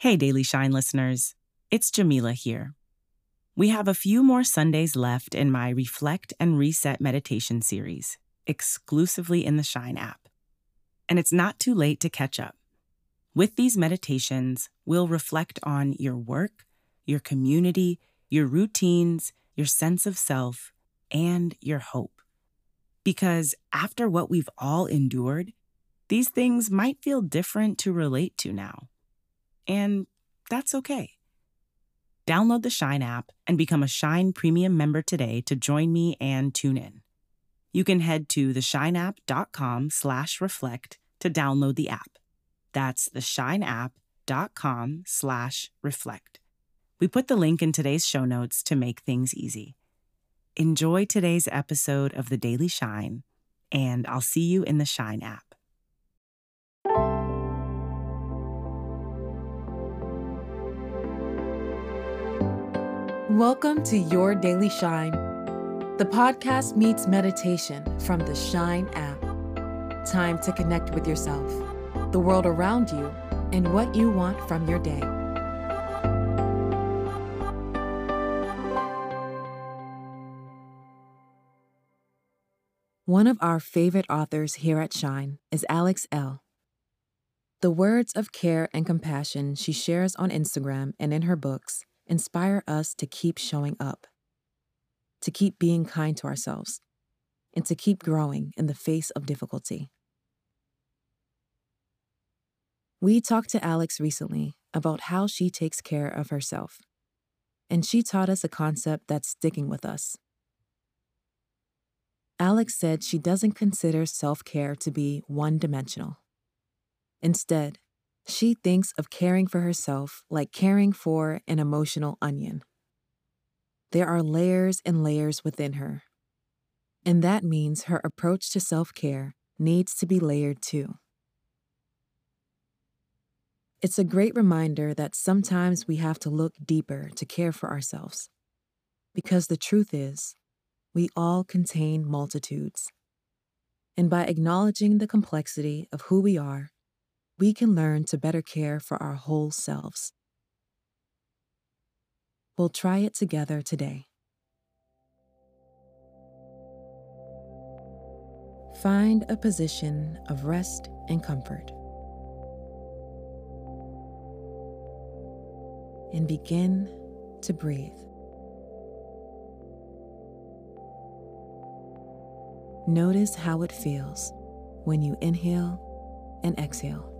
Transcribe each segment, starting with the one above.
Hey, Daily Shine listeners, it's Jamila here. We have a few more Sundays left in my Reflect and Reset meditation series, exclusively in the Shine app. And it's not too late to catch up. With these meditations, we'll reflect on your work, your community, your routines, your sense of self, and your hope. Because after what we've all endured, these things might feel different to relate to now. And that's okay. Download the Shine app and become a Shine Premium member today to join me and tune in. You can head to theshineapp.com slash reflect to download the app. That's theshineapp.com slash reflect. We put the link in today's show notes to make things easy. Enjoy today's episode of The Daily Shine, and I'll see you in the Shine app. Welcome to Your Daily Shine. The podcast meets meditation from the Shine app. Time to connect with yourself, the world around you, and what you want from your day. One of our favorite authors here at Shine is Alex Elle. The words of care and compassion she shares on Instagram and in her books inspire us to keep showing up, to keep being kind to ourselves, and to keep growing in the face of difficulty. We talked to Alex recently about how she takes care of herself, and she taught us a concept that's sticking with us. Alex said she doesn't consider self care to be one dimensional. Instead, she thinks of caring for herself like caring for an emotional onion. There are layers and layers within her. And that means her approach to self care needs to be layered too. It's a great reminder that sometimes we have to look deeper to care for ourselves. Because the truth is, we all contain multitudes. And by acknowledging the complexity of who we are we can learn to better care for our whole selves. We'll try it together today. Find a position of rest and comfort. And begin to breathe. Notice how it feels when you inhale and exhale.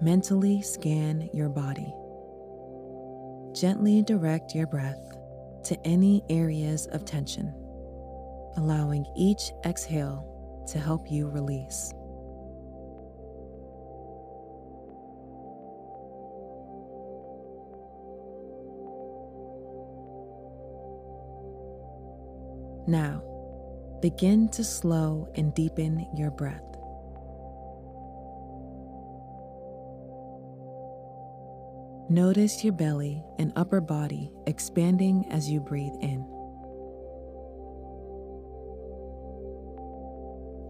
Mentally scan your body. Gently direct your breath to any areas of tension, allowing each exhale to help you release. Now, begin to slow and deepen your breath. Notice your belly and upper body expanding as you breathe in.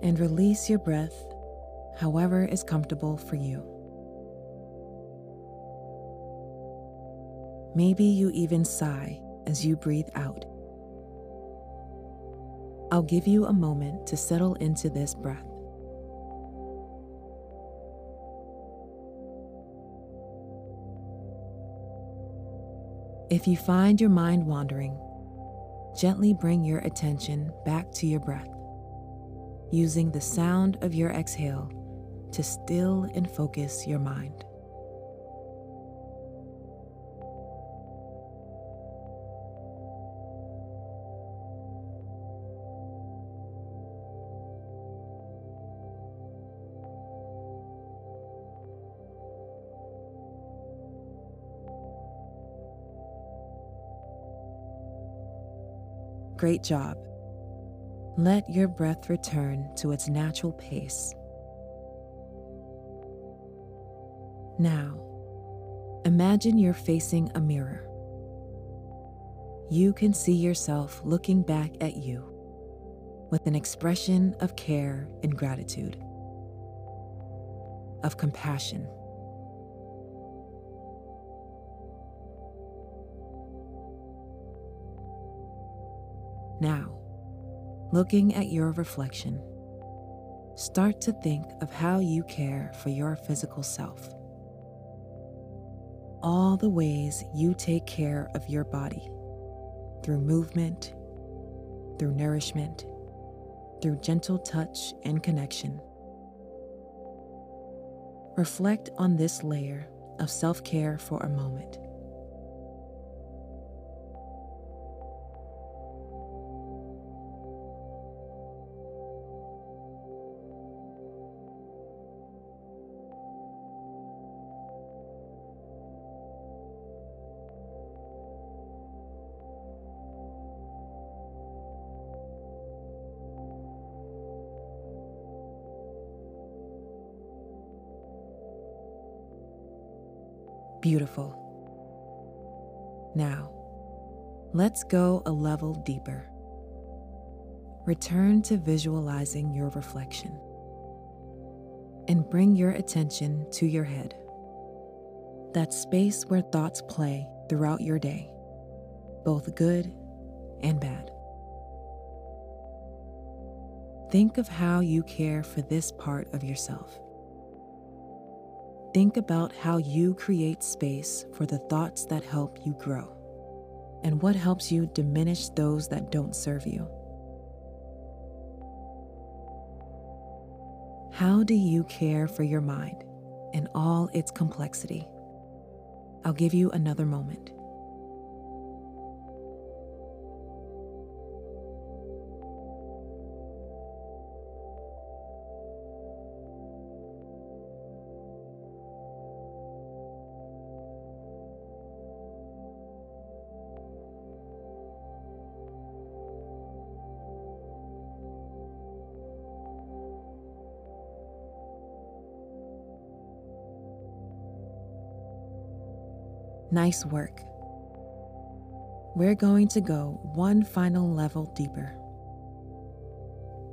And release your breath however is comfortable for you. Maybe you even sigh as you breathe out. I'll give you a moment to settle into this breath. If you find your mind wandering, gently bring your attention back to your breath, using the sound of your exhale to still and focus your mind. Great job. Let your breath return to its natural pace. Now, imagine you're facing a mirror. You can see yourself looking back at you with an expression of care and gratitude. of compassion. Now, looking at your reflection, start to think of how you care for your physical self. All the ways you take care of your body through movement, through nourishment, through gentle touch and connection. Reflect on this layer of self care for a moment. Beautiful. Now, let's go a level deeper. Return to visualizing your reflection and bring your attention to your head. That space where thoughts play throughout your day, both good and bad. Think of how you care for this part of yourself. Think about how you create space for the thoughts that help you grow and what helps you diminish those that don't serve you. How do you care for your mind in all its complexity? I'll give you another moment. Nice work. We're going to go one final level deeper.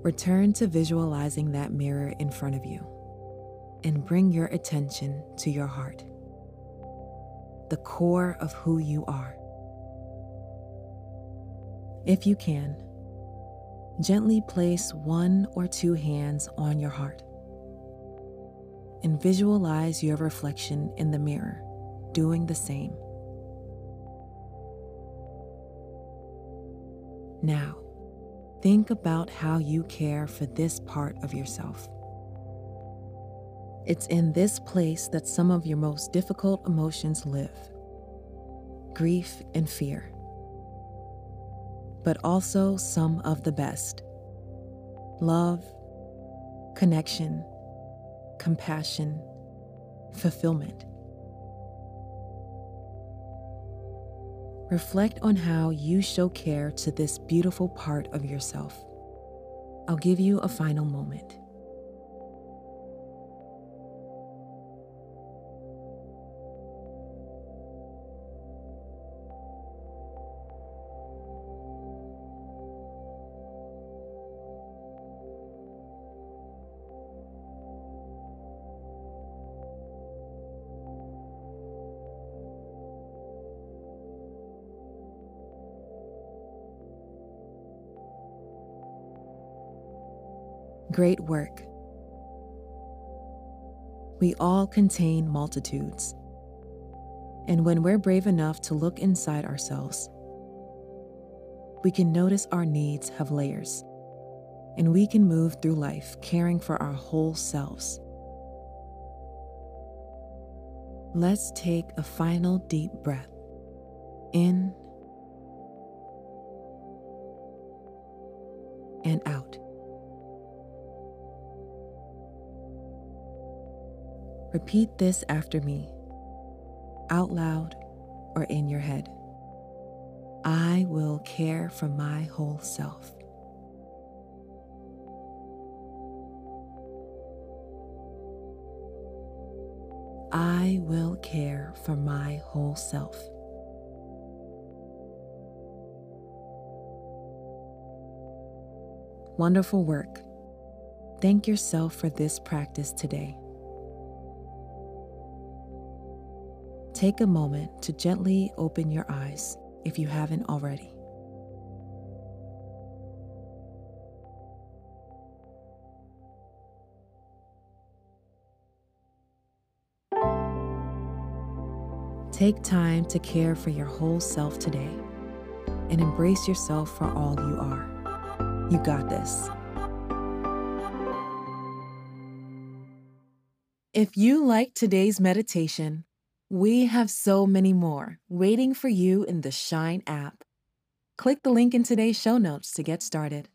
Return to visualizing that mirror in front of you and bring your attention to your heart, the core of who you are. If you can, gently place one or two hands on your heart and visualize your reflection in the mirror doing the same. Now, think about how you care for this part of yourself. It's in this place that some of your most difficult emotions live grief and fear, but also some of the best love, connection, compassion, fulfillment. Reflect on how you show care to this beautiful part of yourself. I'll give you a final moment. Great work. We all contain multitudes. And when we're brave enough to look inside ourselves, we can notice our needs have layers, and we can move through life caring for our whole selves. Let's take a final deep breath in and out. Repeat this after me, out loud or in your head. I will care for my whole self. I will care for my whole self. Wonderful work. Thank yourself for this practice today. Take a moment to gently open your eyes if you haven't already. Take time to care for your whole self today and embrace yourself for all you are. You got this. If you like today's meditation, we have so many more waiting for you in the Shine app. Click the link in today's show notes to get started.